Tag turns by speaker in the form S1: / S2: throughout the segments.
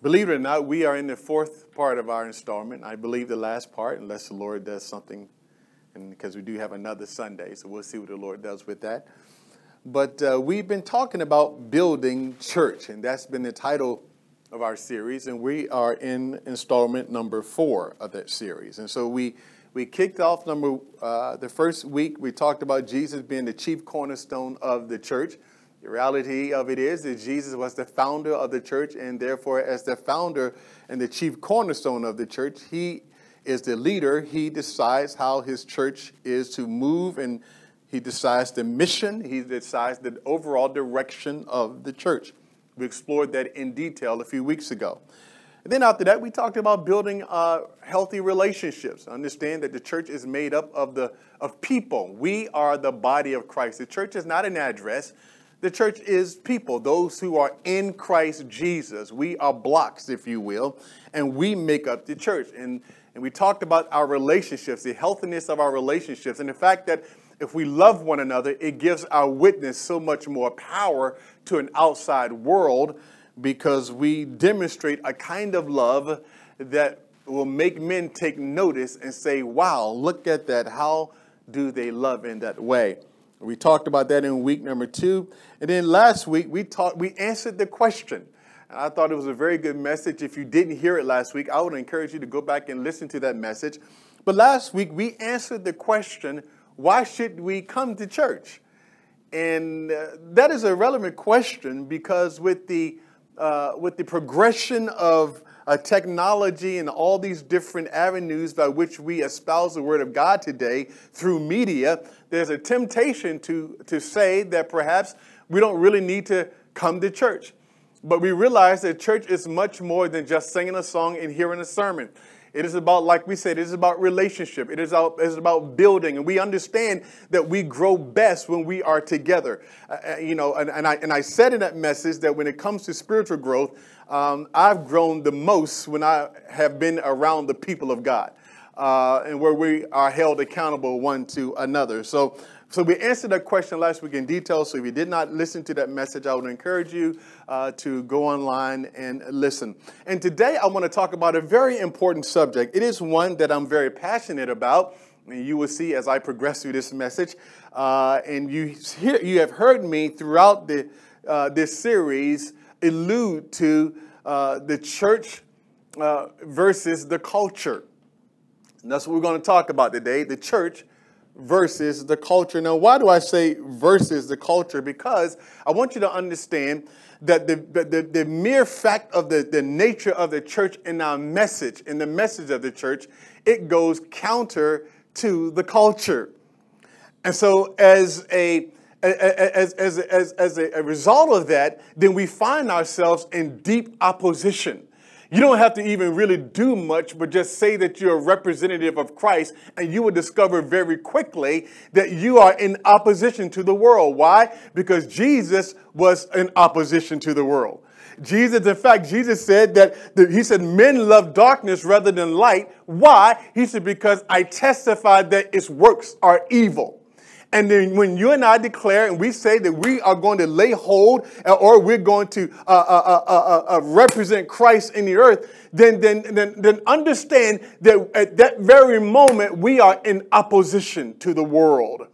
S1: Believe it or not, we are in the fourth part of our installment. I believe the last part, unless the Lord does something, and because we do have another Sunday, so we'll see what the Lord does with that. But uh, we've been talking about building church, and that's been the title of our series, and we are in installment number four of that series. And so we we kicked off number uh, the first week. We talked about Jesus being the chief cornerstone of the church. The reality of it is that Jesus was the founder of the church, and therefore, as the founder and the chief cornerstone of the church, he is the leader. He decides how his church is to move, and he decides the mission, he decides the overall direction of the church. We explored that in detail a few weeks ago. And then after that, we talked about building uh, healthy relationships. Understand that the church is made up of the of people. We are the body of Christ. The church is not an address. The church is people, those who are in Christ Jesus. We are blocks, if you will, and we make up the church. And, and we talked about our relationships, the healthiness of our relationships, and the fact that if we love one another, it gives our witness so much more power to an outside world because we demonstrate a kind of love that will make men take notice and say, wow, look at that. How do they love in that way? We talked about that in week number two. And then last week, we, talked, we answered the question. And I thought it was a very good message. If you didn't hear it last week, I would encourage you to go back and listen to that message. But last week, we answered the question why should we come to church? And uh, that is a relevant question because with the, uh, with the progression of uh, technology and all these different avenues by which we espouse the Word of God today through media, there's a temptation to, to say that perhaps we don't really need to come to church. But we realize that church is much more than just singing a song and hearing a sermon. It is about, like we said, it is about relationship. It is about, it is about building. And we understand that we grow best when we are together. Uh, uh, you know, and, and, I, and I said in that message that when it comes to spiritual growth, um, I've grown the most when I have been around the people of God uh, and where we are held accountable one to another. So, so we answered that question last week in detail. So if you did not listen to that message, I would encourage you uh, to go online and listen. And today I want to talk about a very important subject. It is one that I'm very passionate about. And you will see as I progress through this message. Uh, and you, hear, you have heard me throughout the, uh, this series allude to uh, the church uh, versus the culture. And that's what we're going to talk about today the church versus the culture. Now, why do I say versus the culture? Because I want you to understand that the, the, the mere fact of the, the nature of the church and our message, and the message of the church, it goes counter to the culture. And so, as a as, as, as, as a, result of that, then we find ourselves in deep opposition. You don't have to even really do much, but just say that you're a representative of Christ, and you will discover very quickly that you are in opposition to the world. Why? Because Jesus was in opposition to the world. Jesus, in fact, Jesus said that the, he said men love darkness rather than light. Why? He said because I testified that its works are evil. And then when you and I declare and we say that we are going to lay hold uh, or we're going to uh uh, uh, uh, uh, represent Christ in the earth, then, then, then, then understand that at that very moment we are in opposition to the world.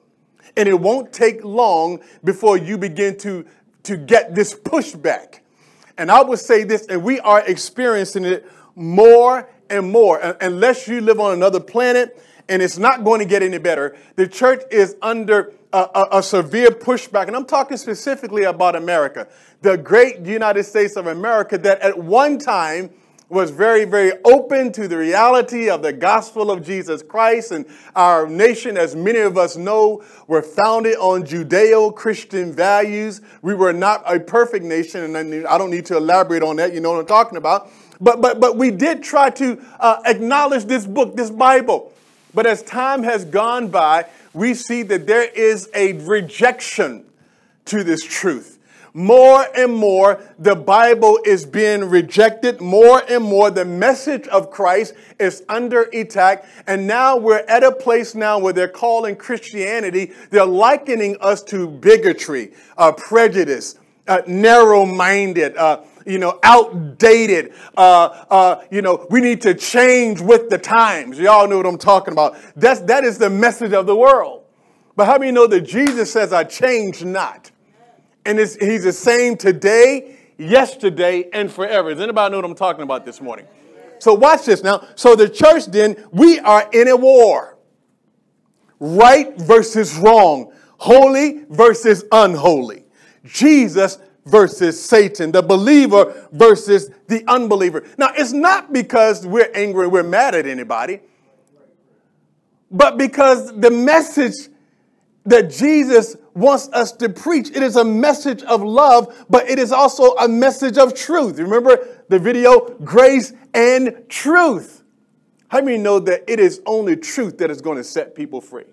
S1: And it won't take long before you begin to, to get this pushback. And I would say this, and we are experiencing it more and more. Unless you live on another planet, and it's not going to get any better. The church is under a, a, a, severe pushback, and I'm talking specifically about America, the great United States of America that at one time was very, very open to the reality of the gospel of Jesus Christ. And our nation, as many of us know, were founded on Judeo Christian values. We were not a perfect nation, and I don't need to elaborate on that. You know what I'm talking about. But, but, but we did try to uh, acknowledge this book, this Bible. But as time has gone by, we see that there is a rejection to this truth. More and more, the Bible is being rejected. More and more, the message of Christ is under attack. And now we're at a place now where they're calling Christianity, they're likening us to bigotry, uh, prejudice, uh, narrow minded, uh, you know, outdated. Uh, uh, you know, we need to change with the times. Y'all know what I'm talking about. That's, that is the message of the world. But how many know that Jesus says, I change not? And he's the same today, yesterday, and forever. Does anybody know what I'm talking about this morning? So watch this now. So the church then, we are in a war. Right versus wrong. Holy versus unholy. Jesus versus Satan, the believer versus the unbeliever. Now, it's not because we're angry, we're mad at anybody, but because the message that Jesus wants us to preach, it is a message of love, but it is also a message of truth. Remember the video, Grace and Truth. How many know that it is only truth that is going to set people free?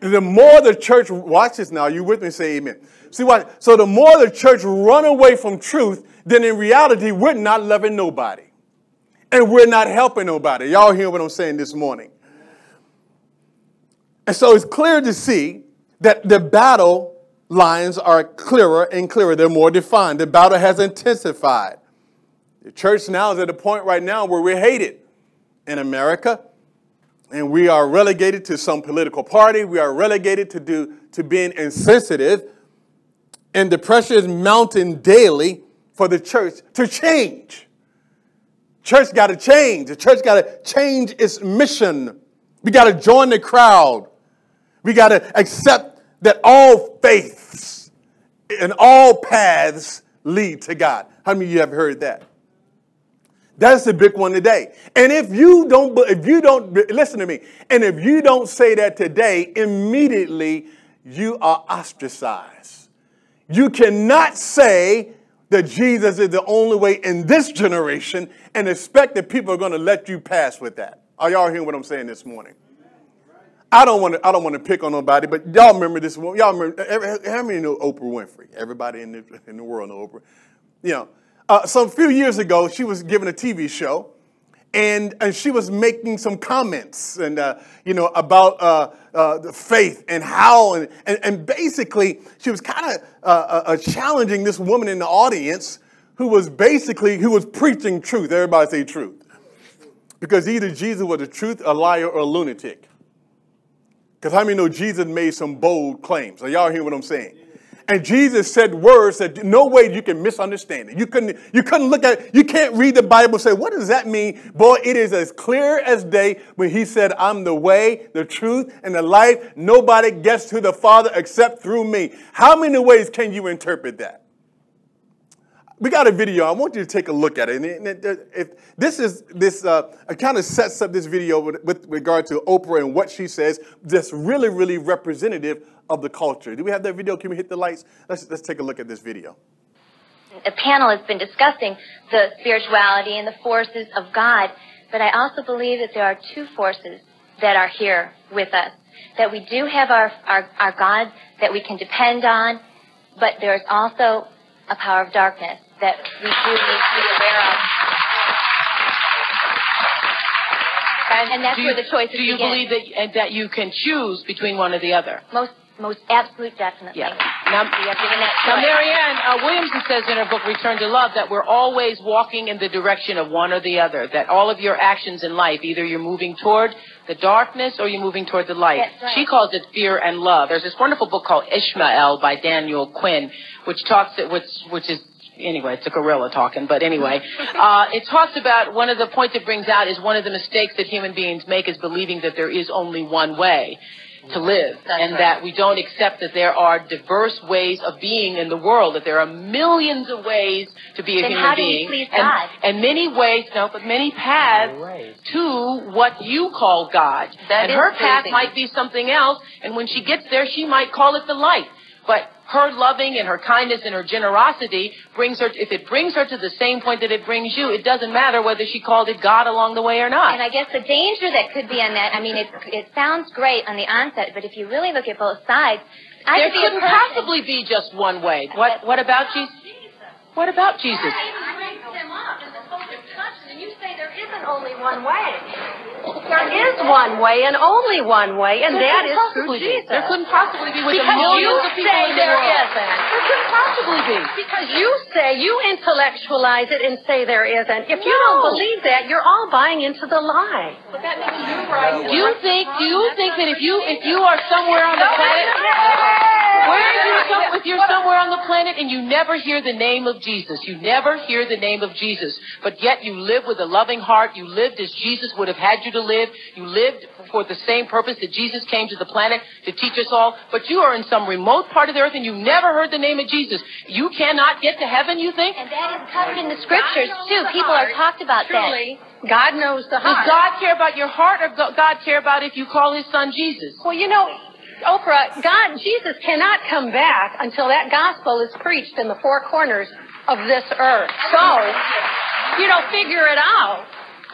S1: The more the church, watches now, you with me, say amen. See what? So the more the church run away from truth, then in reality, we're not loving nobody. And we're not helping nobody. Y'all hear what I'm saying this morning? And so it's clear to see that the battle lines are clearer and clearer. They're more defined. The battle has intensified. The church now is at a point right now where we're hated in America, and we are relegated to some political party. We are relegated to, do, to being insensitive and the pressure is mounting daily for the church to change. Church got to change. The church got to change its mission. We got to join the crowd. We got to accept that all faiths and all paths lead to God. How many of you have heard that? That's the big one today. And if you don't, if you don't listen to me, and if you don't say that today, immediately you are ostracized. You cannot say that Jesus is the only way in this generation and expect that people are going to let you pass with that. Are y'all hearing what I'm saying this morning? I don't want to. I don't want to pick on nobody, but y'all remember this one. Y'all remember? How many know Oprah Winfrey? Everybody in the in the world know Oprah. You know, uh, some few years ago, she was given a TV show, and, and she was making some comments and uh, you know about uh, uh, the faith and how and, and, and basically she was kind of uh, uh, uh, challenging this woman in the audience who was basically who was preaching truth. Everybody say truth. Because either jesus was the truth a liar or a lunatic. Because how many know jesus made some bold claims? Are y'all hearing what i'm saying and Jesus said words that no way you can misunderstand it. You couldn't, you couldn't look at. You can't read the Bible and say, what does that mean? Boy, it is as clear as day when he said, I'm the way, the truth, and the life. Nobody gets to the Father except through me. How many ways can you interpret that? We got a video. I want you to take a look at it. And if this is this, uh, it kind of sets up this video with, with, regard to Oprah and what she says. That's really, really representative of the culture. Do we have that video? Can we hit the lights? Let's, let's take a look at this video.
S2: A panel has been discussing the spirituality and the forces of God, but I also believe that there are two forces that are here with us. That we do have our, our, our God that we can depend on, but there's also a power of darkness that we do need to be aware of. And, and that's
S3: you,
S2: where the choices
S3: Do you
S2: begin.
S3: believe that, that you can choose between one or the other?
S2: Most most absolute, definitely.
S3: Yeah. Now,
S2: now
S3: Marianne uh, Williamson says in her book Return to Love that we're always walking in the direction of one or the other. That all of your actions in life, either you're moving toward the darkness or you're moving toward the light.
S2: Right.
S3: She calls it fear and love. There's this wonderful book called Ishmael by Daniel Quinn, which talks which which is anyway, it's a gorilla talking, but anyway, uh, it talks about one of the points it brings out is one of the mistakes that human beings make is believing that there is only one way to live
S2: That's
S3: and
S2: right.
S3: that we don't accept that there are diverse ways of being in the world, that there are millions of ways to be a
S2: Then
S3: human
S2: how do
S3: being.
S2: please
S3: and,
S2: God?
S3: and many ways, no, but many paths to what you call God.
S2: That
S3: and her path might be something else, and when she gets there, she might call it the light. But her loving and her kindness and her generosity brings her, if it brings her to the same point that it brings you, it doesn't matter whether she called it God along the way or not.
S2: And I guess the danger that could be on that, I mean, it, it sounds great on the onset, but if you really look at both sides, I
S3: there
S2: could be a
S3: couldn't
S2: person-
S3: possibly be just one way. What, what about Jesus? What about Jesus?
S2: them up in the and you say there isn't only one way.
S4: There is one way and only one way, and
S3: There
S4: that through
S3: possibly.
S4: Jesus.
S3: There couldn't possibly be with
S4: Because you
S3: millions of people
S4: say
S3: in the
S4: there
S3: world.
S4: isn't.
S3: There couldn't possibly be.
S4: Because you say, you intellectualize it and say there isn't. If you don't believe that, you're all buying into the lie.
S3: But that makes you right. Do you think? Do you think that if you if you are somewhere on the planet, where you? Some, if you're somewhere on the planet and you never hear the name of Jesus, you never hear the name of Jesus, but yet you live with a loving heart. You lived as Jesus would have had you to live. You lived for the same purpose that Jesus came to the planet to teach us all. But you are in some remote part of the earth and you never heard the name of Jesus. You cannot get to heaven. You think?
S2: And that is covered in the scriptures too. People are talked about that.
S4: Truly, God knows the heart. Does.
S3: God care about your heart or go- God care about if you call his son Jesus?
S4: Well, you know, Oprah, God, Jesus cannot come back until that gospel is preached in the four corners of this earth. So, you know, figure it out.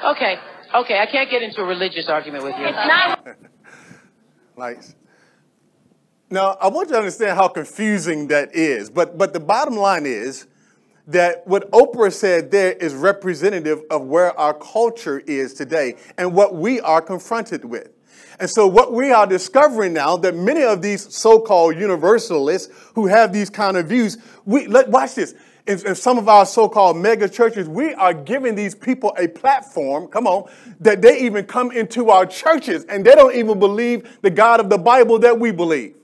S3: Okay. Okay. I can't get into a religious argument with you.
S4: It's not
S1: Like, now I want you to understand how confusing that is. But but the bottom line is that what Oprah said there is representative of where our culture is today and what we are confronted with. And so what we are discovering now that many of these so-called universalists who have these kind of views, we let watch this. In, in some of our so-called mega churches, we are giving these people a platform, come on, that they even come into our churches and they don't even believe the God of the Bible that we believe.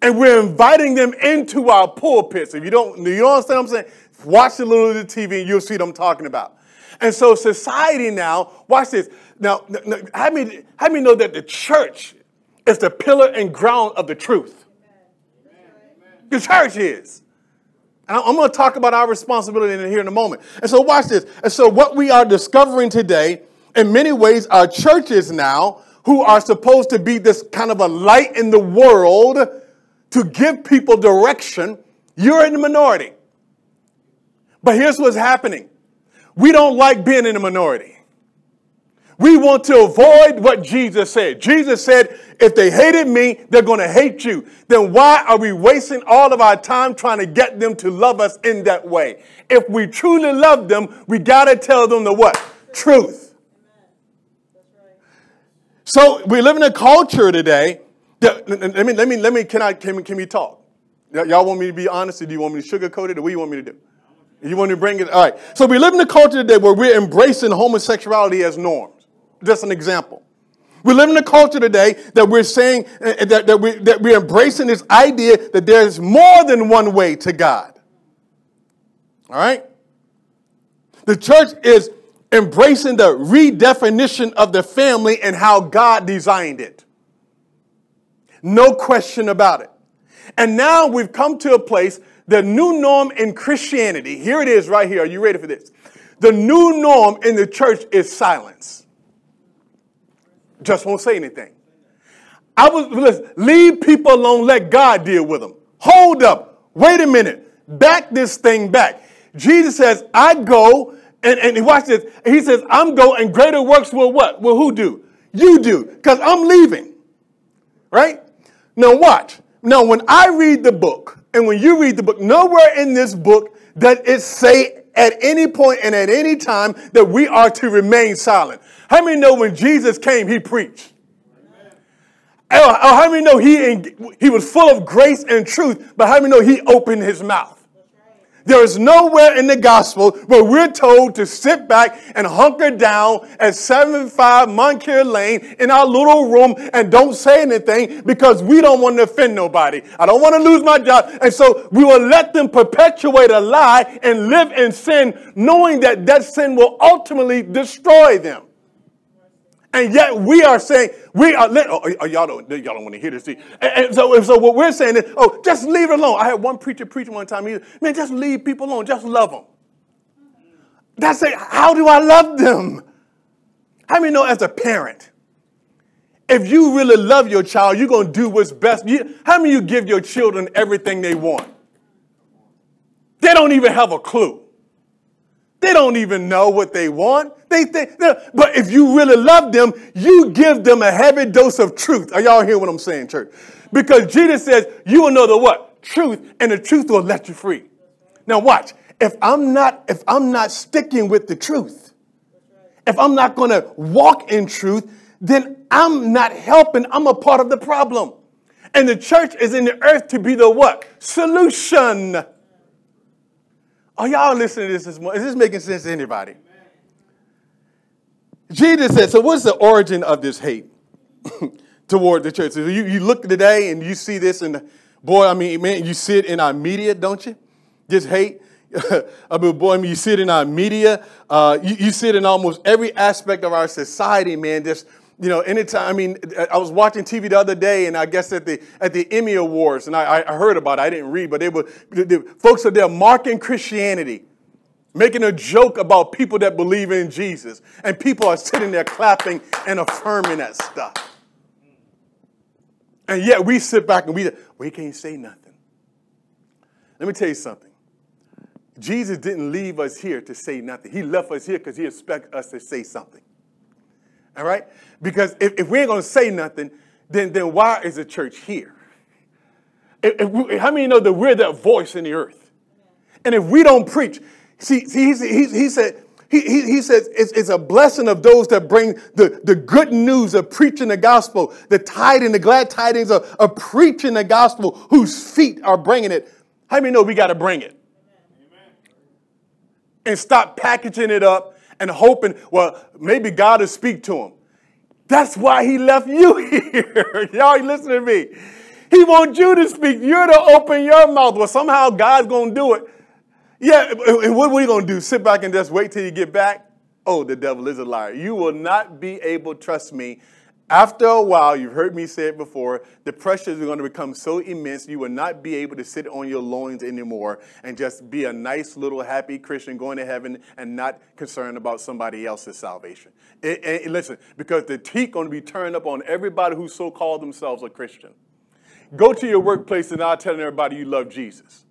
S1: And we're inviting them into our pulpits. If you don't, you know what I'm saying? Watch a little of the TV and you'll see what I'm talking about. And so society now, watch this. Now, how many, how many know that the church is the pillar and ground of the truth? The church is. And I'm going to talk about our responsibility in here in a moment. And so watch this. And so what we are discovering today, in many ways, are churches now who are supposed to be this kind of a light in the world to give people direction. You're in the minority. But here's what's happening. We don't like being in the minority. We want to avoid what Jesus said. Jesus said, if they hated me, they're going to hate you. Then why are we wasting all of our time trying to get them to love us in that way? If we truly love them, we got to tell them the what? Truth. So we live in a culture today. That, let me, let me, let me, can I, can, can we talk? Y'all want me to be honest or do you want me to sugarcoat it or what do you want me to do? You want me to bring it? All right. So we live in a culture today where we're embracing homosexuality as norms. Just an example. We live in a culture today that we're saying uh, that, that, we, that we're embracing this idea that there's more than one way to God. All right? The church is embracing the redefinition of the family and how God designed it. No question about it. And now we've come to a place, the new norm in Christianity. Here it is right here. Are you ready for this? The new norm in the church is silence. Just won't say anything. I was listen, leave people alone, let God deal with them. Hold up. Wait a minute. Back this thing back. Jesus says, I go, and, and watch this. He says, I'm go, and greater works will what? Will who do? You do, because I'm leaving. Right? Now watch. Now when I read the book, and when you read the book, nowhere in this book does it say at any point and at any time that we are to remain silent. How many know when Jesus came, he preached? Or how many know he, he was full of grace and truth, but how many know he opened his mouth? There is nowhere in the gospel where we're told to sit back and hunker down at 75 Moncure Lane in our little room and don't say anything because we don't want to offend nobody. I don't want to lose my job. And so we will let them perpetuate a lie and live in sin, knowing that that sin will ultimately destroy them. And yet we are saying, we are, lit- oh, oh, y'all don't, y'all don't want to hear this. And, and so, so what we're saying is, oh, just leave it alone. I had one preacher preach one time, he said, man, just leave people alone, just love them. That's it. How do I love them? How many know as a parent, if you really love your child, you're going to do what's best. You, how many you give your children everything they want? They don't even have a clue. They don't even know what they want. They think, but if you really love them, you give them a heavy dose of truth. Are y'all hearing what I'm saying, church? Because Jesus says, you will know the what? Truth, and the truth will let you free. Now watch. If I'm not, if I'm not sticking with the truth, if I'm not to walk in truth, then I'm not helping. I'm a part of the problem. And the church is in the earth to be the what? Solution. Are y'all listening to this this morning? Is this making sense to anybody? Jesus said, so what's the origin of this hate toward the church? So you, you look today and you see this, and boy, I mean, man, you see it in our media, don't you? This hate. I mean, boy, I mean, you see it in our media. Uh, you, you see it in almost every aspect of our society, man. Just you know, anytime. I mean, I was watching TV the other day, and I guess at the at the Emmy Awards, and I, I heard about it. I didn't read, but they were the, the folks are there marking Christianity, making a joke about people that believe in Jesus, and people are sitting there clapping and affirming that stuff. And yet we sit back and we we can't say nothing. Let me tell you something. Jesus didn't leave us here to say nothing. He left us here because he expects us to say something. All right? Because if, if we ain't going to say nothing, then, then why is the church here? If, if we, how many know that we're that voice in the earth? And if we don't preach, see, see he, he, he said, he, he, he says it's, it's, a blessing of those that bring the, the good news of preaching the gospel, the tidings, the glad tidings of, of preaching the gospel, whose feet are bringing it. How many know we got to bring it? Amen. And stop packaging it up and hoping, well, maybe God will speak to him. That's why he left you here. Y'all listen to me. He wants you to speak. You're to open your mouth. Well, somehow God's going to do it. Yeah, and what are we going to do? Sit back and just wait till you get back? Oh, the devil is a liar. You will not be able, trust me, after a while, you've heard me say it before, the pressures are going to become so immense you will not be able to sit on your loins anymore and just be a nice little happy Christian going to heaven and not concerned about somebody else's salvation. It, it, listen, because the teeth going to be turned up on everybody who so called themselves a Christian. Go to your workplace and I'll tell everybody you love Jesus.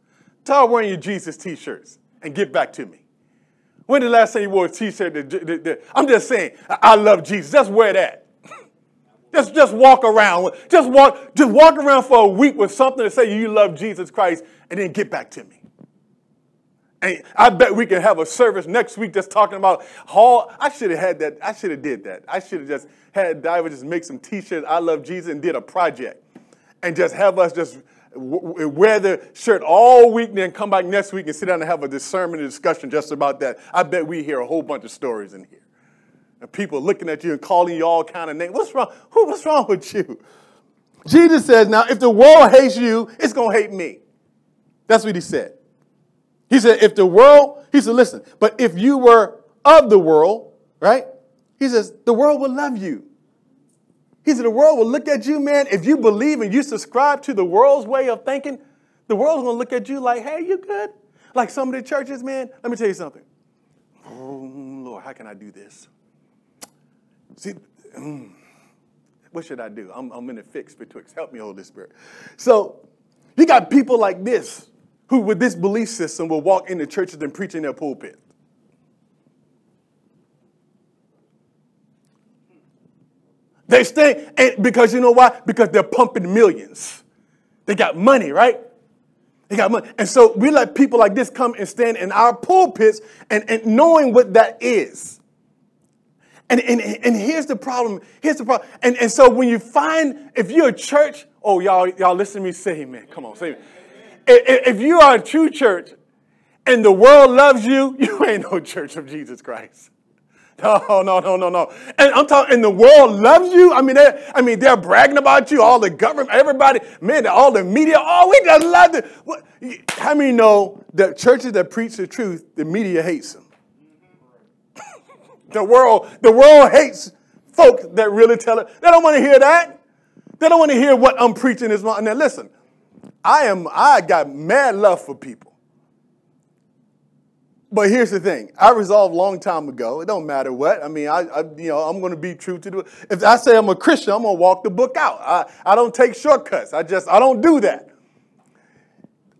S1: Start wearing your Jesus t-shirts and get back to me. When the last time you wore a t-shirt? I'm just saying, I love Jesus. Just wear that. Just, just walk around. Just walk, just walk around for a week with something to say you love Jesus Christ and then get back to me. And I bet we can have a service next week that's talking about how I should have had that. I should have did that. I should have just had Diver just make some t-shirts. I love Jesus and did a project and just have us just wear the shirt all week, then come back next week and sit down and have a discernment discussion just about that. I bet we hear a whole bunch of stories in here and people looking at you and calling you all kind of names. What's wrong? Who, what's wrong with you? Jesus says, now, if the world hates you, it's going to hate me. That's what he said. He said, if the world, he said, listen, but if you were of the world, right? He says, the world will love you. He said, the world will look at you, man. If you believe and you subscribe to the world's way of thinking, the world's going to look at you like, hey, you good? Like some of the churches, man. Let me tell you something. Oh, Lord, how can I do this? See, mm, what should I do? I'm, I'm in a fix betwixt. Help me, Holy Spirit. So you got people like this who, with this belief system, will walk into churches and preach in their pulpit. They stay, and because you know why? Because they're pumping millions. They got money, right? They got money. And so we let people like this come and stand in our pulpits and, and knowing what that is. And, and, and here's the problem. Here's the problem. And, and so when you find, if you're a church, oh, y'all, y'all listen to me say amen. Come on, say amen. If, if you are a true church and the world loves you, you ain't no church of Jesus Christ. No, no, no, no, no. And I'm talking, and the world loves you. I mean, they I mean, they're bragging about you. All the government, everybody, man, all the media. Oh, we just love it. How many know that churches that preach the truth, the media hates them? The world, the world hates folk that really tell it. They don't want to hear that. They don't want to hear what I'm preaching is wrong. Now listen, I am I got mad love for people. But here's the thing. I resolved a long time ago. It don't matter what. I mean, I, I you know, I'm going to be true to the. If I say I'm a Christian, I'm going to walk the book out. I, I don't take shortcuts. I just I don't do that.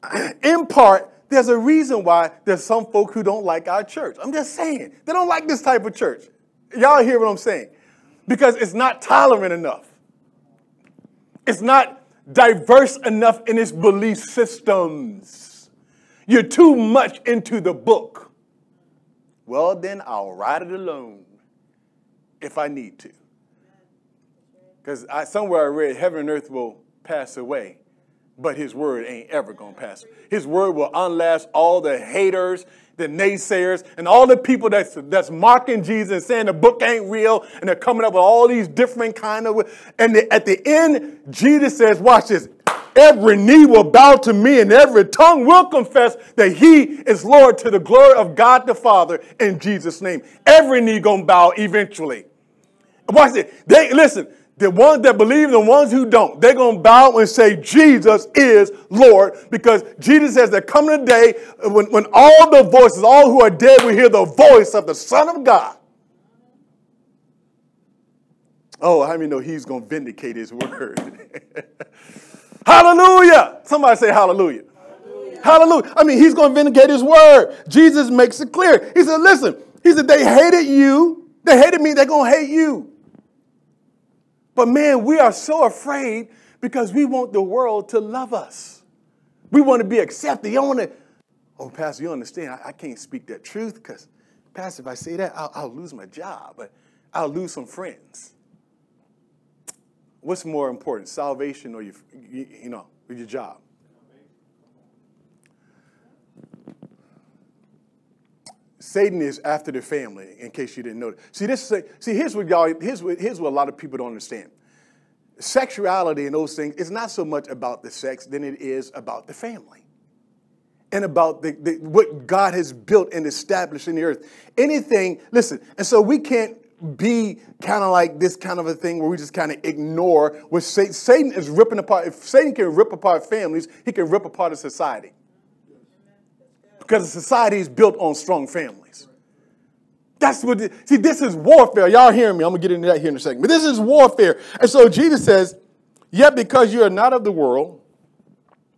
S1: In part, there's a reason why there's some folk who don't like our church. I'm just saying. They don't like this type of church. Y'all hear what I'm saying? Because it's not tolerant enough. It's not diverse enough in its belief systems. You're too much into the book. Well, then I'll ride it alone. if I need to. Because somewhere I read, heaven and earth will pass away, but his word ain't ever going to pass. His word will unlast all the haters, the naysayers, and all the people that's, that's mocking Jesus and saying the book ain't real, and they're coming up with all these different kind of, and the, at the end, Jesus says, watch this, every knee will bow to me and every tongue will confess that he is Lord to the glory of God the Father in Jesus' name. Every knee gonna bow eventually. Watch it. They listen, the ones that believe, the ones who don't, they're going to bow and say, Jesus is Lord, because Jesus says there coming a day when, when all the voices, all who are dead will hear the voice of the Son of God. Oh, how many know he's going to vindicate his word? hallelujah. Somebody say hallelujah. hallelujah. Hallelujah. I mean, he's going to vindicate his word. Jesus makes it clear. He said, listen, he said, they hated you. They hated me. They're going to hate you. But man, we are so afraid because we want the world to love us. We want to be accepted. You want to, oh, Pastor, you understand, I, I can't speak that truth because, Pastor, if I say that, I'll, I'll lose my job, but I'll lose some friends. What's more important, salvation or your, you, you know, your job? Satan is after the family, in case you didn't know. That. See, this see, here's what y'all, here's what, here's what a lot of people don't understand. Sexuality and those things is not so much about the sex than it is about the family. And about the, the, what God has built and established in the earth. Anything, listen, and so we can't be kind of like this kind of a thing where we just kind of ignore what Satan, Satan is ripping apart. If Satan can rip apart families, he can rip apart a society because the society is built on strong families. That's what, see, this is warfare. Y'all hearing me? I'm going to get into that here in a second. But this is warfare. And so Jesus says, Yet because you are not of the world,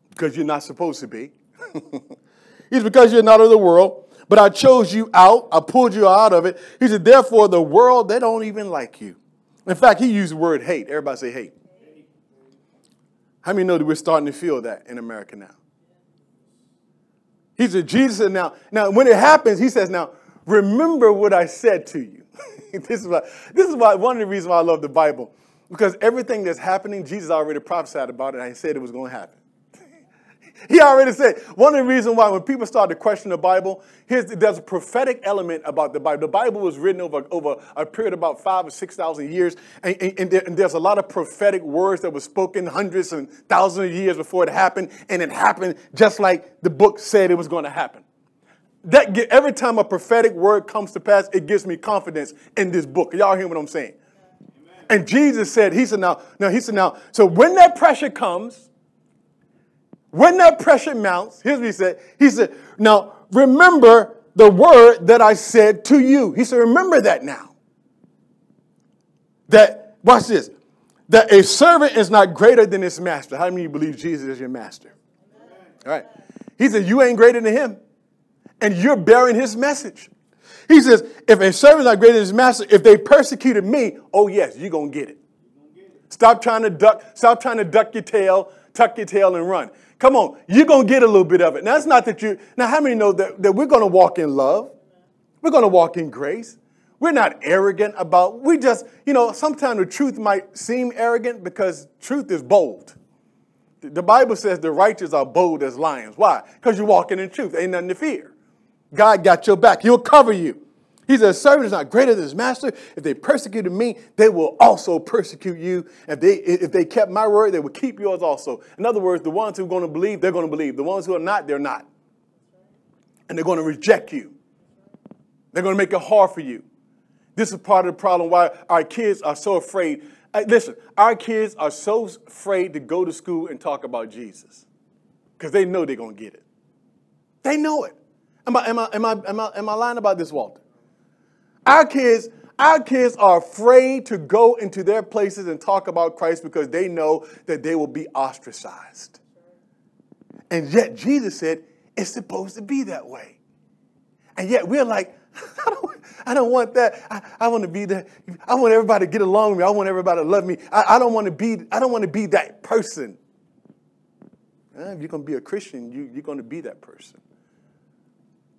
S1: because you're not supposed to be, he's because you're not of the world, but I chose you out, I pulled you out of it. He said, Therefore, the world, they don't even like you. In fact, he used the word hate. Everybody say hate. How many know that we're starting to feel that in America now? He said, Jesus said, now, now when it happens, he says, now, remember what I said to you. this is why, this is why one of the reasons why I love the Bible. Because everything that's happening, Jesus already prophesied about it, and he said it was going to happen. He already said one of the reasons why when people start to question the Bible, there's a prophetic element about the Bible. The Bible was written over, over a period of about five or six thousand years, and, and, and, there's a lot of prophetic words that were spoken hundreds and thousands of years before it happened, and it happened just like the book said it was going to happen. That every time a prophetic word comes to pass, it gives me confidence in this book. Y'all hear what I'm saying? And Jesus said, He said, now, now, He said, now, so when that pressure comes, when that pressure mounts, here's what he said. He said, Now remember the word that I said to you. He said, Remember that now. That, watch this, that a servant is not greater than his master. How many of you believe Jesus is your master? All right. He said, You ain't greater than him, and you're bearing his message. He says, If a servant is not greater than his master, if they persecuted me, oh, yes, you're to get it. Stop trying to duck, stop trying to duck your tail, tuck your tail, and run. Come on, you're to get a little bit of it. Now, it's not that you, now, how many know that, that we're to walk in love? We're to walk in grace. We're not arrogant about, we just, you know, sometimes the truth might seem arrogant because truth is bold. The Bible says the righteous are bold as lions. Why? Because you're walking in truth. Ain't nothing to fear. God got your back. He'll cover you. He said, servant is not greater than his master. If they persecuted me, they will also persecute you. If they, if they kept my word, they will keep yours also. In other words, the ones who are going to believe, they're going to believe. The ones who are not, they're not. And they're going to reject you. They're going to make it hard for you. This is part of the problem why our kids are so afraid. Listen, our kids are so afraid to go to school and talk about Jesus because they know they're going to get it. They know it. Am I, am, I, am, I, am, I, am I lying about this, Walter? Our kids, our kids are afraid to go into their places and talk about Christ because they know that they will be ostracized. And yet Jesus said it's supposed to be that way. And yet we're like, I don't, I don't want that. I, I, want to be that. I want everybody to get along with me. I want everybody to love me. I, I don't want to be. I don't want to be that person. if you're going to be a Christian, you, you're going to be that person.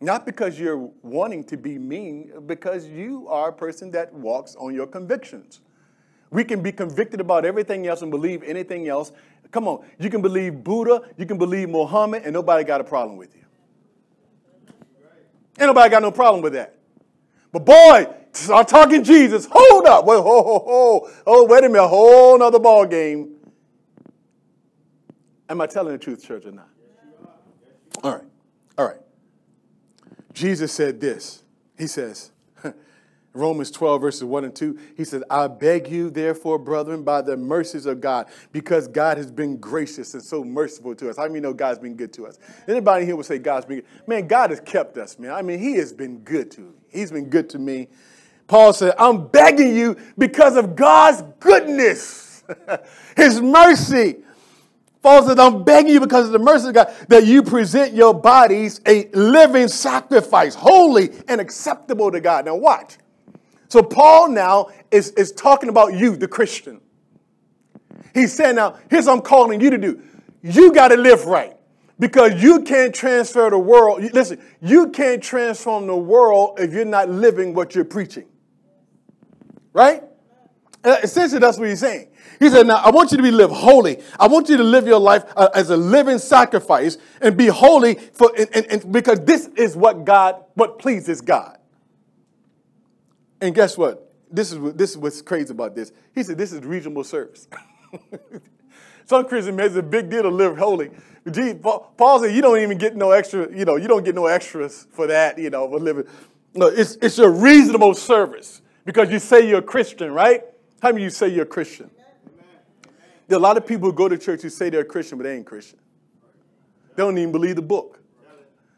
S1: Not because you're wanting to be mean, because you are a person that walks on your convictions. We can be convicted about everything else and believe anything else. Come on, you can believe Buddha, you can believe Muhammad, and nobody got a problem with you. Ain't nobody got no problem with that. But boy, start talking Jesus. Hold up. Wait, ho, ho, ho. Oh, wait a minute. A whole nother ball game. Am I telling the truth, church, or not? All right. All right. Jesus said this. He says, Romans 12, verses 1 and 2, he says, I beg you, therefore, brethren, by the mercies of God, because God has been gracious and so merciful to us. How many know God's been good to us? Anybody here would say God's been good? Man, God has kept us, man. I mean, He has been good to me. He's been good to me. Paul said, I'm begging you because of God's goodness, His mercy. Paul said, I'm begging you because of the mercy of God that you present your bodies a living sacrifice, holy and acceptable to God. Now, watch. So, Paul now is, is talking about you, the Christian. He's saying, Now, here's what I'm calling you to do. You got to live right because you can't transfer the world. Listen, you can't transform the world if you're not living what you're preaching. Right? Uh, essentially, that's what he's saying. He said, Now, I want you to be live holy. I want you to live your life uh, as a living sacrifice and be holy for, and, and, and because this is what God, what pleases God. And guess what? This is, this is what's crazy about this. He said, This is reasonable service. Some Christians make it a big deal to live holy. Gee, Paul said, You don't even get no extra, you know, you don't get no extras for that, you know, for living. No, it's, it's a reasonable service because you say you're a Christian, right? How many of you say you're a Christian? A lot of people who go to church who say they're a Christian, but they ain't Christian. They don't even believe the book.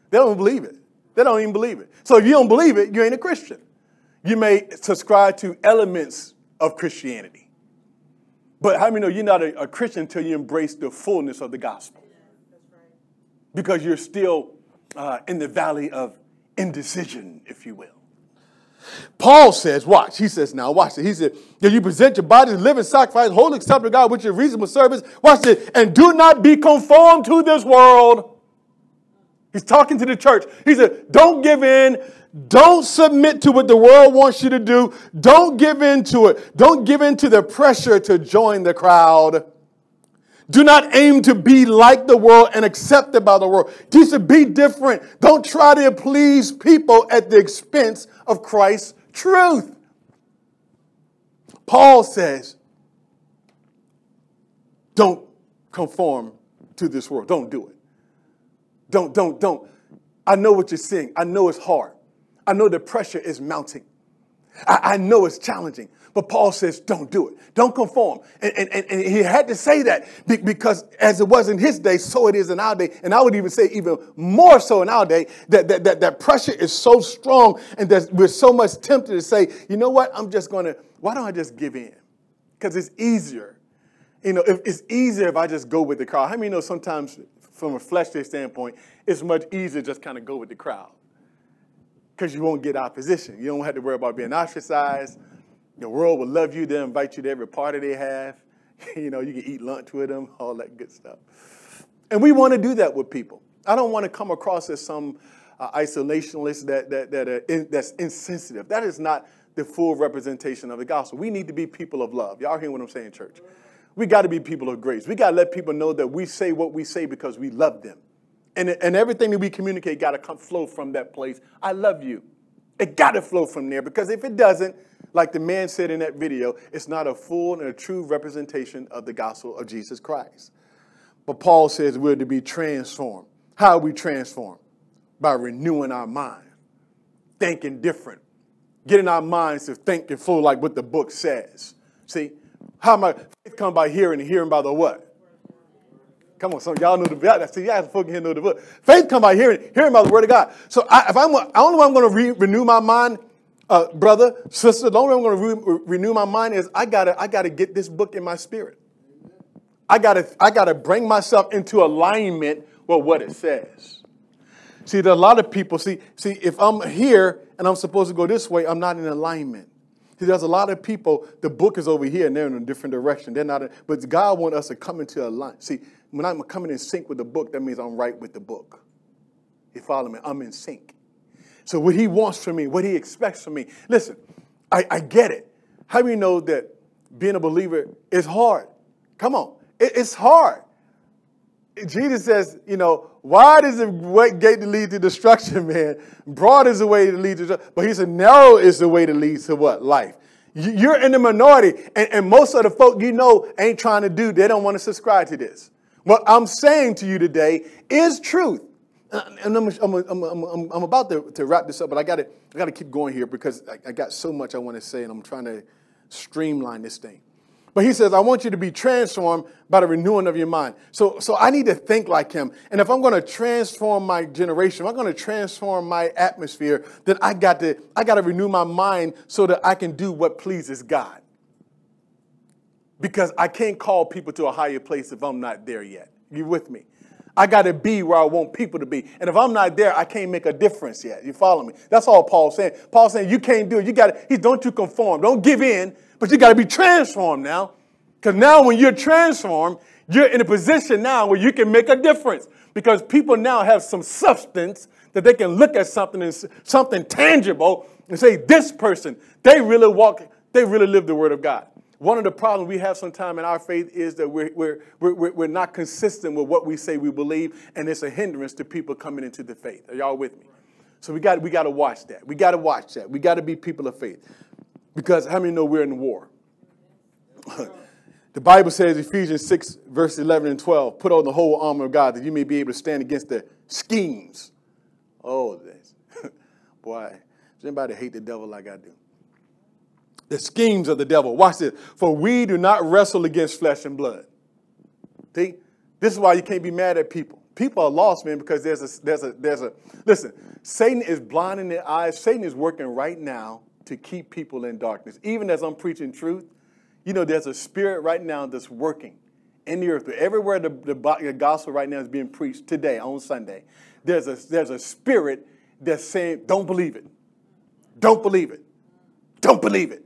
S1: They don't believe it. They don't even believe it. So if you don't believe it, you ain't a Christian. You may subscribe to elements of Christianity. But how many know you're not a, a Christian until you embrace the fullness of the gospel? Because you're still uh, in the valley of indecision, if you will. Paul says, watch, he says now, watch it. He said, that you present your body living sacrifice, holy, acceptable to God, which is reasonable service. Watch it. And do not be conformed to this world. He's talking to the church. He said, don't give in. Don't submit to what the world wants you to do. Don't give in to it. Don't give in to the pressure to join the crowd. Do not aim to be like the world and accepted by the world. Said, be different. Don't try to please people at the expense of Christ's truth. Paul says, don't conform to this world. Don't do it. Don't, don't, don't. I know what you're seeing. I know it's hard. I know the pressure is mounting. I, I know it's challenging. But Paul says, don't do it. Don't conform. And, and, and he had to say that because as it was in his day, so it is in our day. And I would even say even more so in our day, that, that, that, that pressure is so strong and that we're so much tempted to say, you know what, I'm just going to, why don't I just give in? Because it's easier. You know, if, it's easier if I just go with the crowd. How many know sometimes from a fleshly standpoint, it's much easier just kind of go with the crowd? Because you won't get opposition. You don't have to worry about being ostracized the world will love you. They'll invite you to every party they have. you know, you can eat lunch with them, all that good stuff. And we want to do that with people. I don't want to come across as some uh, isolationist that, that, that in, that's insensitive. That is not the full representation of the gospel. We need to be people of love. Y'all hear what I'm saying, church? We got to be people of grace. We got to let people know that we say what we say because we love them. And, and everything that we communicate got to come flow from that place. I love you. It got to flow from there because if it doesn't, like the man said in that video, it's not a full and a true representation of the gospel of Jesus Christ. But Paul says we're to be transformed. How are we transformed? By renewing our mind, thinking different, getting our minds to think and flow like what the book says. See, how I? Faith come by hearing and hearing by the what? Come on, some y'all know the book. See, y'all fucking know the book. Faith come by hearing, hearing by the word of God. So I, if I'm, I know I'm going to re- renew my mind uh, brother, sister, the only way I'm going to re- renew my mind is I gotta, I gotta get this book in my spirit. I gotta, I gotta bring myself into alignment with what it says. See, there are a lot of people. See, see, if I'm here and I'm supposed to go this way, I'm not in alignment. See, there's a lot of people. The book is over here and they're in a different direction. They're not. In, but God wants us to come into alignment. See, when I'm coming in sync with the book, that means I'm right with the book. You follow me? I'm in sync. So what he wants from me, what he expects from me. Listen, I, I get it. How do you know that being a believer is hard? Come on, it, it's hard. Jesus says, you know, wide is the gate to lead to destruction, man. Broad is the way to lead to. But he said, narrow is the way to lead to what? Life. You're in the minority, and, and most of the folk you know ain't trying to do, they don't want to subscribe to this. What I'm saying to you today is truth. Uh, and I'm, I'm, I'm, I'm about to, to, wrap this up, but I got to I got to keep going here because I, I got so much I want to say, and I'm trying to streamline this thing. But he says, I want you to be transformed by the renewing of your mind. So, so I need to think like him. And if I'm going to transform my generation, if I'm going to transform my atmosphere, then I got to, I got to renew my mind so that I can do what pleases God. Because I can't call people to a higher place if I'm not there yet. You with me? I got to be where I want people to be. And if I'm not there, I can't make a difference yet. You follow me? That's all Paul's saying. Paul's saying you can't do it. You got to, he don't you conform. Don't give in but you got to be transformed now. Because now, when you're transformed, you're in a position now where you can make a difference. Because people now have some substance that they can look at something and something tangible and say, this person, they really walk, they really live the word of God. One of the problems we have sometimes in our faith is that we're, we're, we're, we're not consistent with what we say we believe, and it's a hindrance to people coming into the faith. Are y'all with me? So we got, we got to watch that. We got to watch that. We got to be people of faith. Because how many know we're in war? the Bible says, Ephesians 6, verse 11 and 12, put on the whole armor of God that you may be able to stand against the schemes. Oh, this. boy, does anybody hate the devil like I do? The schemes of the devil. Watch this. For we do not wrestle against flesh and blood. See? This is why you can't be mad at people. People are lost, man, because there's a, there's a, there's a, listen, Satan is blinding their eyes. Satan is working right now to keep people in darkness. Even as I'm preaching truth, you know, there's a spirit right now that's working in the earth. Everywhere the, the, the gospel right now is being preached today on Sunday, there's a, there's a spirit that's saying, don't believe it. Don't believe it. Don't believe it.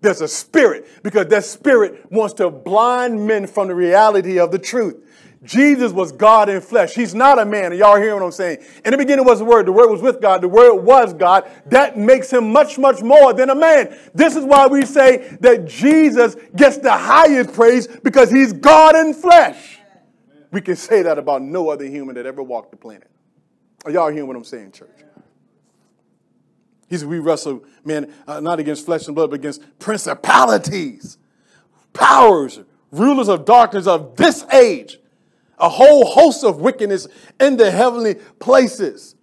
S1: There's a spirit because that spirit wants to blind men from the reality of the truth. Jesus was God in flesh. He's not a man. Y'all hear what I'm saying? In the beginning was the Word. The Word was with God. The Word was God. That makes him much, much more than a man. This is why we say that Jesus gets the highest praise because he's God in flesh. We can say that about no other human that ever walked the planet. Are y'all hearing what I'm saying, church? He said, We wrestle, man, uh, not against flesh and blood, but against principalities, powers, rulers of darkness of this age a whole host of wickedness in the heavenly places.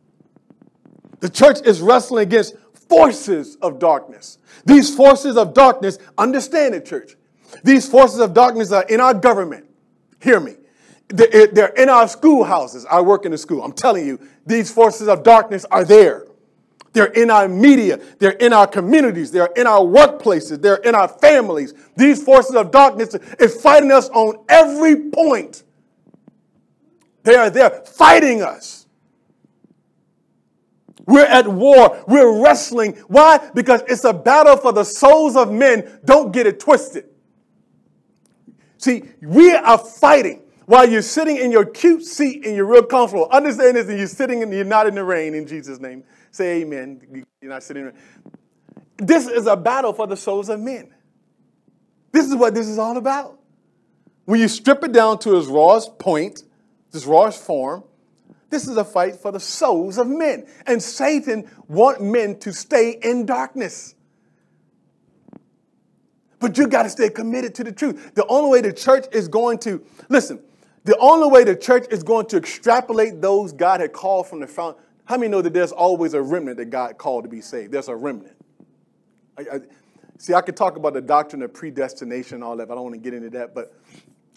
S1: The church is wrestling against forces of darkness. These forces of darkness, understand it, church. These forces of darkness are in our government. Hear me. They're in our schoolhouses. I work in a school. I'm telling you, these forces of darkness are there. They're in our media. They're in our communities. They're in our workplaces. They're in our families. These forces of darkness is fighting us on every point. They are there fighting us. We're at war. We're wrestling. Why? Because it's a battle for the souls of men. Don't get it twisted. See, we are fighting while you're sitting in your cute seat and you're real comfortable. Understand this, and you're sitting and you're not in the rain in Jesus' name. Say amen. You're not sitting in This is a battle for the souls of men. This is what this is all about. When you strip it down to its rawest point, this rawest form. This is a fight for the souls of men. And Satan wants men to stay in darkness. But you got to stay committed to the truth. The only way the church is going to, listen, the only way the church is going to extrapolate those God had called from the fountain. How many know that there's always a remnant that God called to be saved? There's a remnant. I, I, see, I could talk about the doctrine of predestination and all that, but I don't want to get into that. But,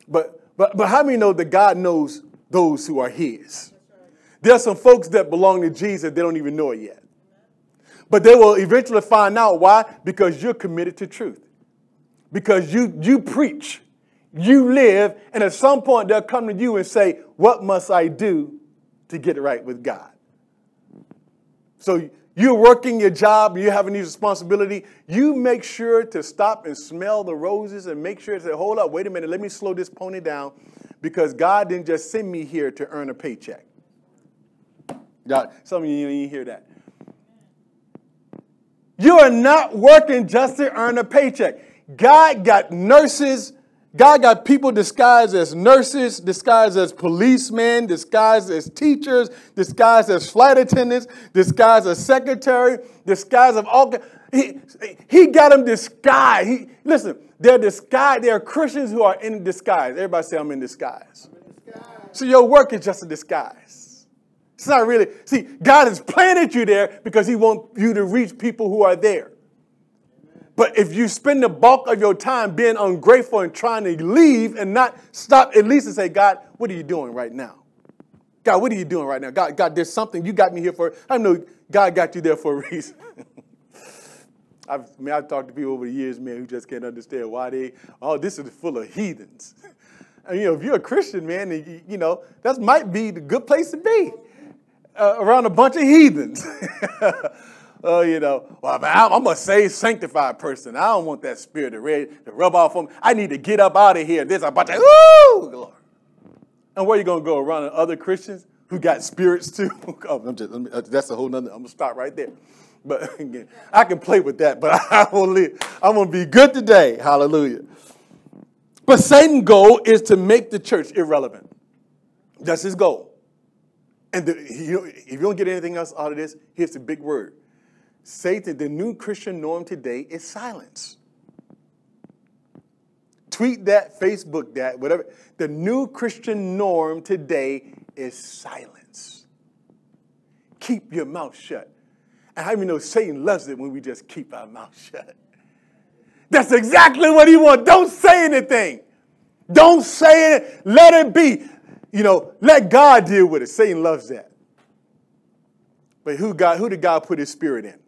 S1: but, but, but how many know that God knows those who are his. There are some folks that belong to Jesus, they don't even know it yet. But they will eventually find out why? Because you're committed to truth. Because you, you preach, you live, and at some point they'll come to you and say, What must I do to get right with God? So you're working your job, you're having these responsibility. You make sure to stop and smell the roses and make sure to say, Hold up, wait a minute, let me slow this pony down because God didn't just send me here to earn a paycheck. God, some of you didn't hear that. You are not working just to earn a paycheck. God got nurses. God got people disguised as nurses, disguised as policemen, disguised as teachers, disguised as flight attendants, disguised as secretary, disguised of all. He, he got them disguised. He, listen, they're disguised. They are Christians who are in disguise. Everybody say, I'm in disguise. I'm in disguise. So your work is just a disguise. It's not really. See, God has planted you there because He wants you to reach people who are there. But if you spend the bulk of your time being ungrateful and trying to leave and not stop at least and say, God, what are you doing right now? God, what are you doing right now? God, God, there's something you got me here for. I know God got you there for a reason. I've, I mean, I've talked to people over the years, man, who just can't understand why they, oh, this is full of heathens. and, you know, if you're a Christian, man, you, you know, that might be the good place to be uh, around a bunch of heathens. oh, you know, well, I'm a saved, sanctified person. I don't want that spirit to, to rub off on me. I need to get up out of here. There's a bunch of, ooh, Lord. And where you going to go around other Christians who got spirits too? oh, just, uh, that's a whole nother, I'm going to stop right there. But again, I can play with that, but I will live. I'm going to be good today. Hallelujah. But Satan's goal is to make the church irrelevant. That's his goal. And the, if you don't get anything else out of this, here's the big word Satan, the new Christian norm today is silence. Tweet that, Facebook that, whatever. The new Christian norm today is silence. Keep your mouth shut. And how many know Satan loves it when we just keep our mouth shut? That's exactly what he wants. Don't say anything. Don't say it. Let it be. You know, let God deal with it. Satan loves that. But who God, who did God put his spirit in?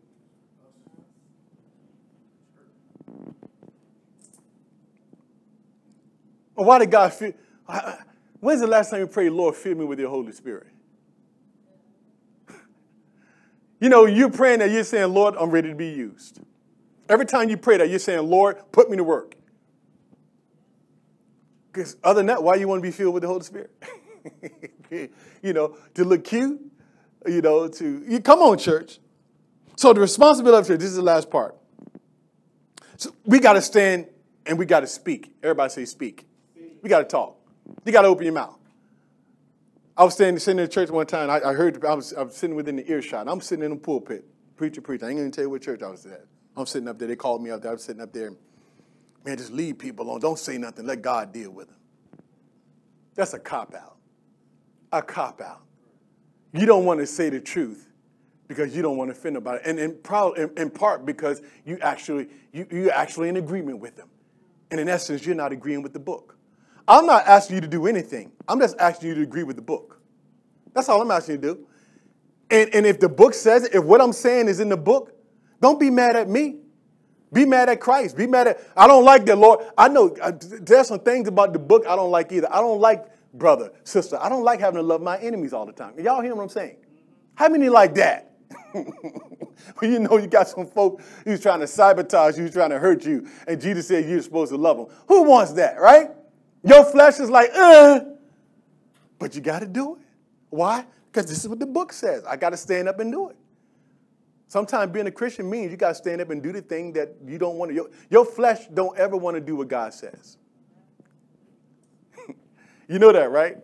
S1: Or why did God fill? When's the last time you prayed, Lord, fill me with your Holy Spirit? You know, you're praying that you're saying, Lord, I'm ready to be used. Every time you pray that, you're saying, Lord, put me to work. Because other than that, why you want to be filled with the Holy Spirit? you know, to look cute, you know, to you come on, church. So the responsibility of church, this is the last part. So we got to stand and we got to speak. Everybody say speak. We got to talk. You got to open your mouth. I was standing sitting in the church one time. I, I heard I was, I was sitting within the earshot. I'm sitting in the pulpit, preacher, preacher. I ain't gonna tell you what church I was at. I'm sitting up there. They called me up there. I was sitting up there. Man, just leave people alone. Don't say nothing. Let God deal with them. That's a cop out. A cop out. You don't want to say the truth because you don't want to offend nobody, and in, in, in part because you actually you, you're actually in agreement with them, and in essence, you're not agreeing with the book. I'm not asking you to do anything. I'm just asking you to agree with the book. That's all I'm asking you to do. And, and if the book says it, if what I'm saying is in the book, don't be mad at me. Be mad at Christ. Be mad at, I don't like the Lord. I know there's some things about the book I don't like either. I don't like brother, sister. I don't like having to love my enemies all the time. Y'all hear what I'm saying? How many like that? when you know you got some folk who's trying to sabotage you, who's trying to hurt you, and Jesus said you're supposed to love them. Who wants that, right? Your flesh is like, uh, but you got to do it. Why? Because this is what the book says. I got to stand up and do it. Sometimes being a Christian means you got to stand up and do the thing that you don't want to. Your, your flesh don't ever want to do what God says. you know that, right?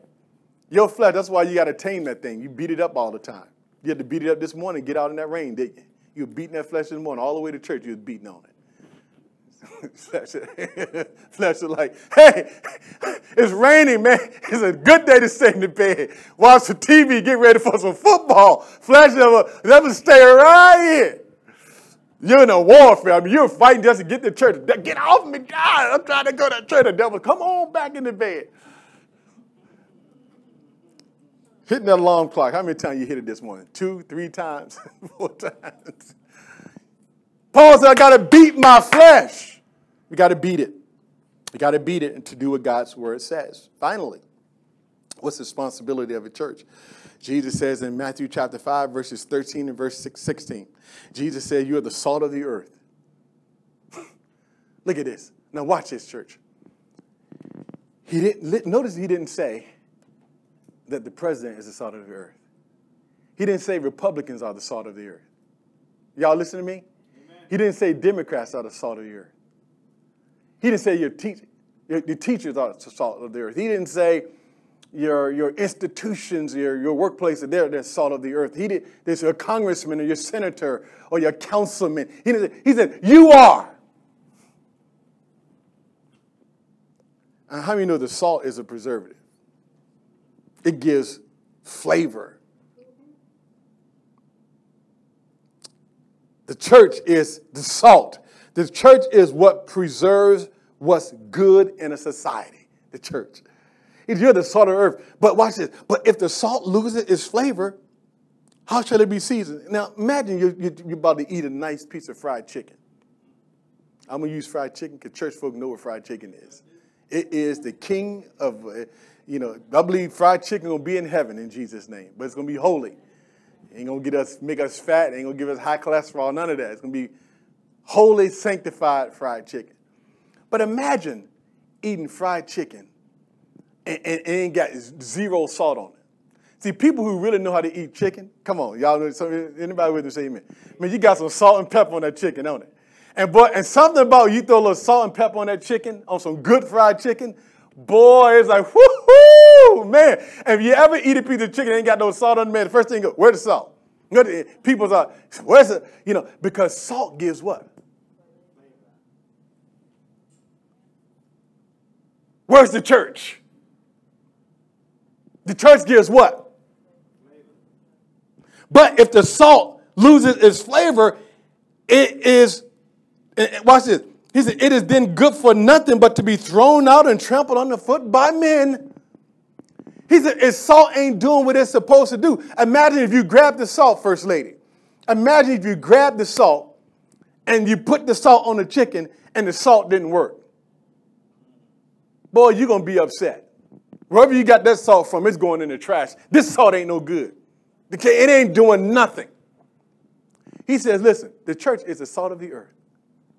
S1: Your flesh, that's why you got to tame that thing. You beat it up all the time. You had to beat it up this morning, get out in that rain, didn't you? You were beating that flesh this morning, all the way to church, you was beating on it. Flesh, is like, hey, it's raining, man. It's a good day to stay in the bed. Watch the TV, get ready for some football. Flesh never, never stay right here. You're in a warfare. I mean, you're fighting just to get to church. Get off me, God. I'm trying to go to church. The devil, come on back in the bed. Hitting that alarm clock. How many times you hit it this morning? Two, three times, four times. Paul said, I got to beat my flesh. We got to beat it. We got to beat it and to do what God's word says. Finally, what's the responsibility of a church? Jesus says in Matthew chapter 5, verses 13 and verse 16, Jesus said, You are the salt of the earth. Look at this. Now, watch this, church. He didn't, notice he didn't say that the president is the salt of the earth. He didn't say Republicans are the salt of the earth. Y'all listen to me? He didn't say Democrats are the salt of the earth. He didn't say your, teach, your, your teachers are the salt of the earth. He didn't say your, your institutions, your, your workplace, they're the salt of the earth. He did, there's your congressman or your senator or your councilman. He, didn't he said, You are. And how many know the salt is a preservative? It gives flavor. The church is the salt. The church is what preserves what's good in a society. The church. You're the salt of earth. But watch this. But if the salt loses its flavor, how shall it be seasoned? Now imagine you're, you're about to eat a nice piece of fried chicken. I'm gonna use fried chicken because church folk know what fried chicken is. It is the king of, uh, you know, I believe fried chicken gonna be in heaven in Jesus' name, but it's gonna be holy. Ain't gonna get us, make us fat. Ain't gonna give us high cholesterol. None of that. It's gonna be holy, sanctified fried chicken. But imagine eating fried chicken and, and, and ain't got zero salt on it. See, people who really know how to eat chicken, come on, y'all know, some, anybody with me say amen. I mean, you got some salt and pepper on that chicken, don't it? And boy, and something about you throw a little salt and pepper on that chicken, on some good fried chicken, boy, it's like, whoo man. If you ever eat a piece of chicken ain't got no salt on it, man, the first thing you go, where's the salt? People are, where's it? You know, because salt gives what? Where's the church? The church gives what? But if the salt loses its flavor, it is, watch this. He said, it is then good for nothing but to be thrown out and trampled underfoot by men. He said, if salt ain't doing what it's supposed to do, imagine if you grab the salt, First Lady. Imagine if you grab the salt and you put the salt on the chicken and the salt didn't work. Boy, you're going to be upset. Wherever you got that salt from, it's going in the trash. This salt ain't no good. It ain't doing nothing. He says, listen, the church is the salt of the earth.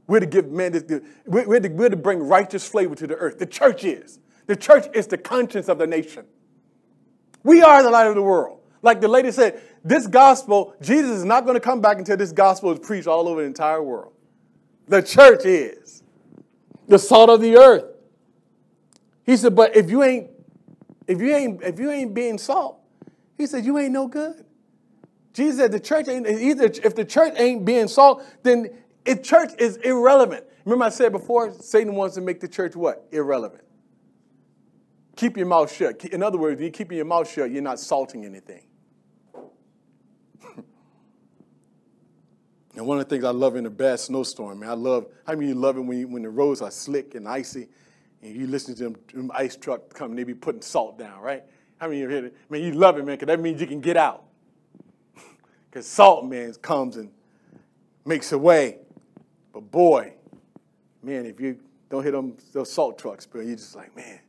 S1: We're to give man, we're to, we're to bring righteous flavor to the earth. The church is. The church is the conscience of the nation. We are the light of the world. Like the lady said, this gospel, Jesus is not going to come back until this gospel is preached all over the entire world. The church is the salt of the earth. He said, but if you ain't if you ain't if you ain't being salt, he said you ain't no good. Jesus said the church ain't either. If the church ain't being salt, then it church is irrelevant. Remember I said before, Satan wants to make the church what? Irrelevant. Keep your mouth shut. In other words, you're keeping your mouth shut, you're not salting anything. and one of the things I love in a bad snowstorm, man, I love how many you love it when, you, when the roads are slick and icy and you listen to them, them ice truck coming, they be putting salt down, right? How many of you hear it? Man, you love it, man, because that means you can get out. Because salt, man, comes and makes a way. But boy, man, if you don't hit them those salt trucks, bro, you're just like, man,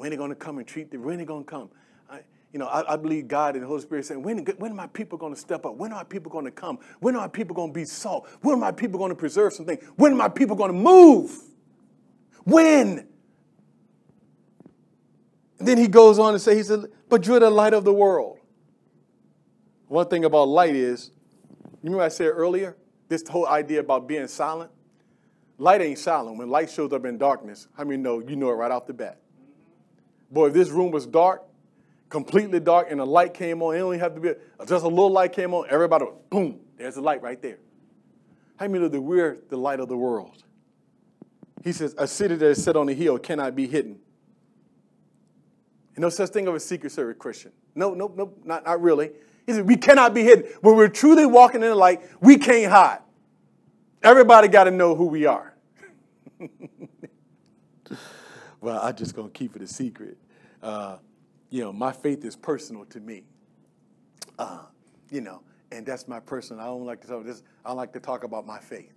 S1: when are they going to come and treat them? When are they going to come? I, you know, I, I, believe God and the Holy Spirit saying, when, when are my people going to step up? When are my people going to come? When are my people going to be salt? When are my people going to preserve something? When are my people going to move? When? And then he goes on to say, he said, but you're the light of the world. One thing about light is, you remember I said earlier, this whole idea about being silent? Light ain't silent. When light shows up in darkness, how many know you know it right off the bat? Boy, if this room was dark, completely dark, and a light came on, it only have to be just a little light came on, everybody, boom, there's a light right there. How many know that we're the light of the world? He says, a city that is set on a hill cannot be hidden. And No such thing of a secret service Christian. No, no, no, not, not really. He said, we cannot be hidden. When we're truly walking in the light, we can't hide. Everybody got to know who we are. well, I'm just going to keep it a secret. Uh, you know, my faith is personal to me. Uh, you know, and that's my personal. I don't like to talk this. I like to talk about my faith.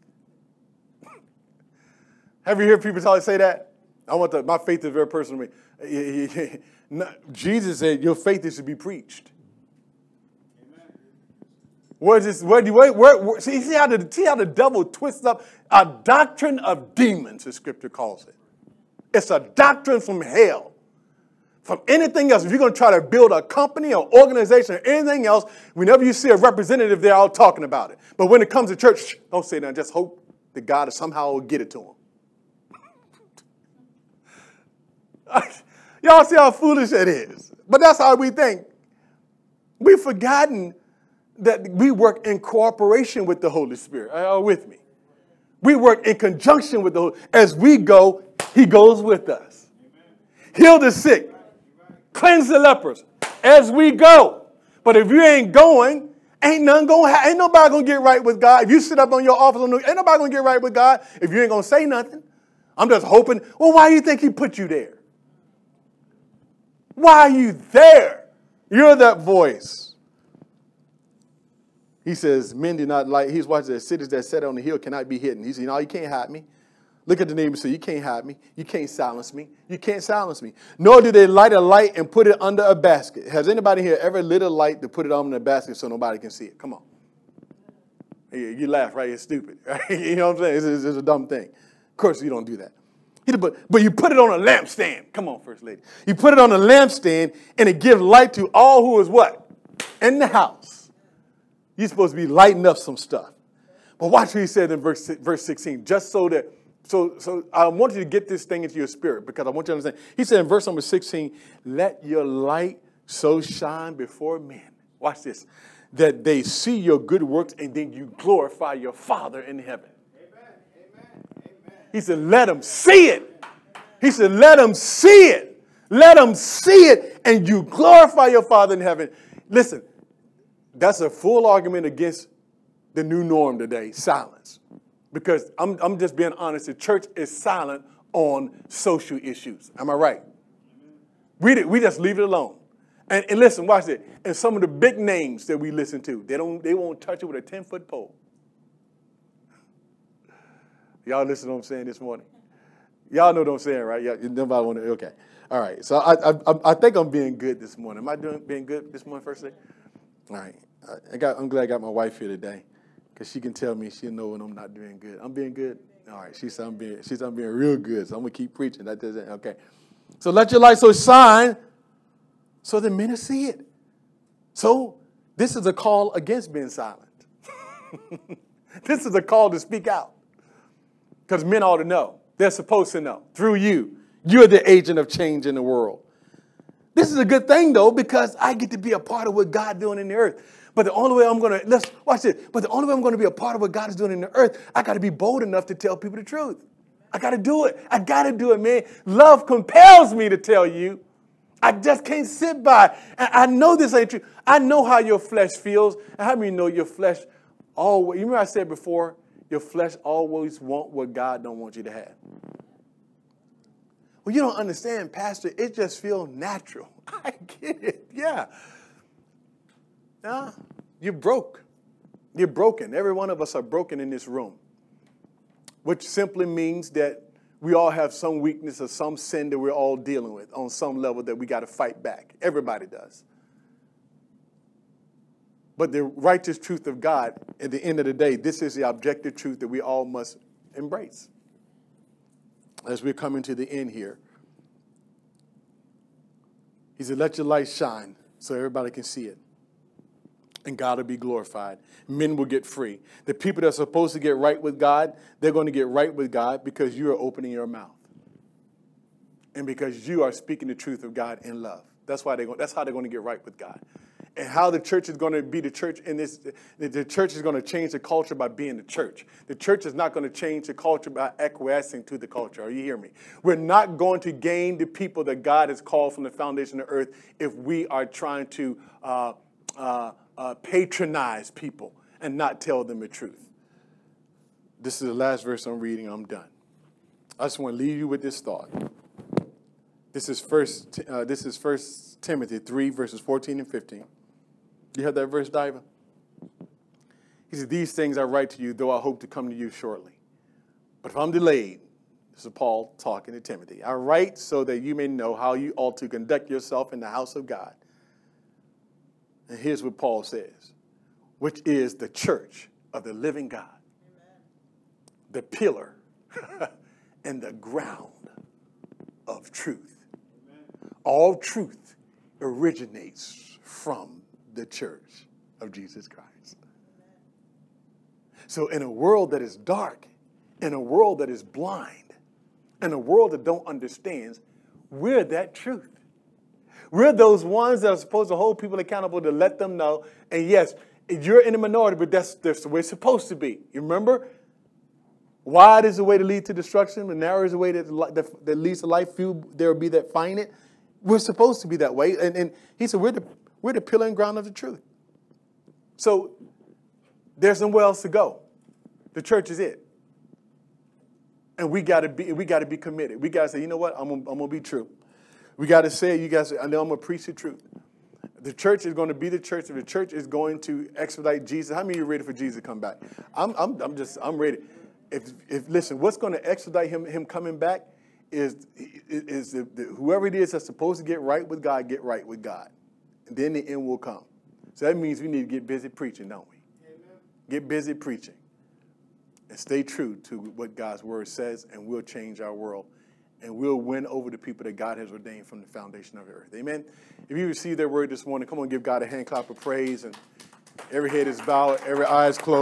S1: Have you heard people say that? I want the, my faith is very personal to me. Jesus said, Your faith is to be preached. Where is where, where, where, where, see, see, how the, see how the devil twists up a doctrine of demons, as scripture calls it. It's a doctrine from hell. from anything else. If you're going to try to build a company or organization or anything else, whenever you see a representative, they're all talking about it. But when it comes to church, don't say that. Just hope that God somehow will get it to them. Y'all see how foolish it is. But that's how we think. We've forgotten that we work in cooperation with the Holy Spirit. Are you with me? We work in conjunction with the Holy As we go, He goes with us. Heal the sick, cleanse the lepers as we go. But if you ain't going, ain't nothing going ha- ain't nobody gonna get right with God. If you sit up on your office, ain't nobody gonna get right with God if you ain't gonna say nothing. I'm just hoping. Well, why do you think He put you there? Why are you there? You're that voice. He says, Men do not like, he's watching the cities that set on the hill cannot be hidden. He said, No, you can't hide me. Look at the neighbor and say, You can't hide me. You can't silence me. You can't silence me. Nor do they light a light and put it under a basket. Has anybody here ever lit a light to put it under a basket so nobody can see it? Come on. You laugh, right? It's stupid. Right? You know what I'm saying? It's, it's, it's a dumb thing. Of course, you don't do that. But, but you put it on a lampstand. Come on, First Lady. You put it on a lampstand and it gives light to all who is what? In the house. You're supposed to be lighting up some stuff. But watch what he said in verse, verse 16, just so that, so, so I want you to get this thing into your spirit because I want you to understand. He said in verse number 16, let your light so shine before men. Watch this. That they see your good works and then you glorify your Father in heaven. He said, let them see it. He said, let them see it. Let them see it, and you glorify your Father in heaven. Listen, that's a full argument against the new norm today silence. Because I'm, I'm just being honest, the church is silent on social issues. Am I right? We, we just leave it alone. And, and listen, watch it. And some of the big names that we listen to, they, don't, they won't touch it with a 10 foot pole. Y'all listen to what I'm saying this morning? Y'all know what I'm saying, right? Yeah, nobody want to, okay. All right, so I, I, I think I'm being good this morning. Am I doing being good this morning, first thing? All right, I got, I'm glad I got my wife here today because she can tell me she'll know when I'm not doing good. I'm being good? All right, she said I'm being, she said I'm being real good, so I'm going to keep preaching. That doesn't, okay. So let your light so shine so that men see it. So this is a call against being silent. this is a call to speak out. Because men ought to know. They're supposed to know through you. You're the agent of change in the world. This is a good thing, though, because I get to be a part of what God's doing in the earth. But the only way I'm going to, let's watch this. But the only way I'm going to be a part of what God is doing in the earth, I got to be bold enough to tell people the truth. I got to do it. I got to do it, man. Love compels me to tell you. I just can't sit by. And I know this ain't true. I know how your flesh feels. And how many know your flesh always, you remember I said before, your flesh always want what God don't want you to have. Well, you don't understand, Pastor. It just feels natural. I get it. Yeah. Yeah. You're broke. You're broken. Every one of us are broken in this room, which simply means that we all have some weakness or some sin that we're all dealing with on some level that we got to fight back. Everybody does. But the righteous truth of God, at the end of the day, this is the objective truth that we all must embrace. As we're coming to the end here, He said, Let your light shine so everybody can see it. And God will be glorified. Men will get free. The people that are supposed to get right with God, they're going to get right with God because you are opening your mouth. And because you are speaking the truth of God in love. That's why they that's how they're going to get right with God and how the church is going to be the church in this the church is going to change the culture by being the church the church is not going to change the culture by acquiescing to the culture are you hear me we're not going to gain the people that god has called from the foundation of earth if we are trying to uh, uh, uh, patronize people and not tell them the truth this is the last verse i'm reading i'm done i just want to leave you with this thought this is first uh, this is first timothy 3 verses 14 and 15 you have that verse, Diva? He said, These things I write to you, though I hope to come to you shortly. But if I'm delayed, this is Paul talking to Timothy. I write so that you may know how you ought to conduct yourself in the house of God. And here's what Paul says, which is the church of the living God, Amen. the pillar and the ground of truth. Amen. All truth originates from the church of Jesus Christ. So, in a world that is dark, in a world that is blind, in a world that don't understand, we're that truth. We're those ones that are supposed to hold people accountable to let them know. And yes, you're in the minority, but that's, that's the way it's supposed to be. You remember? Wide is the way to lead to destruction, and narrow is the way that, that, that leads to life. Few there will be that find it. We're supposed to be that way. And, and he said, we're the, we're the pillar and ground of the truth. So there's nowhere else to go. The church is it. And we gotta be we gotta be committed. We gotta say, you know what, I'm gonna, I'm gonna be true. We gotta say, you guys, I know I'm gonna preach the truth. The church is going to be the church. If the church is going to expedite Jesus, how many of you are ready for Jesus to come back? I'm, I'm, I'm just, I'm ready. If, if listen, what's going to expedite him, him coming back is, is the, the, whoever it is that's supposed to get right with God, get right with God. And then the end will come. So that means we need to get busy preaching, don't we? Amen. Get busy preaching and stay true to what God's word says, and we'll change our world and we'll win over the people that God has ordained from the foundation of the earth. Amen. If you receive that word this morning, come on, give God a hand clap of praise, and every head is bowed, every eye is closed.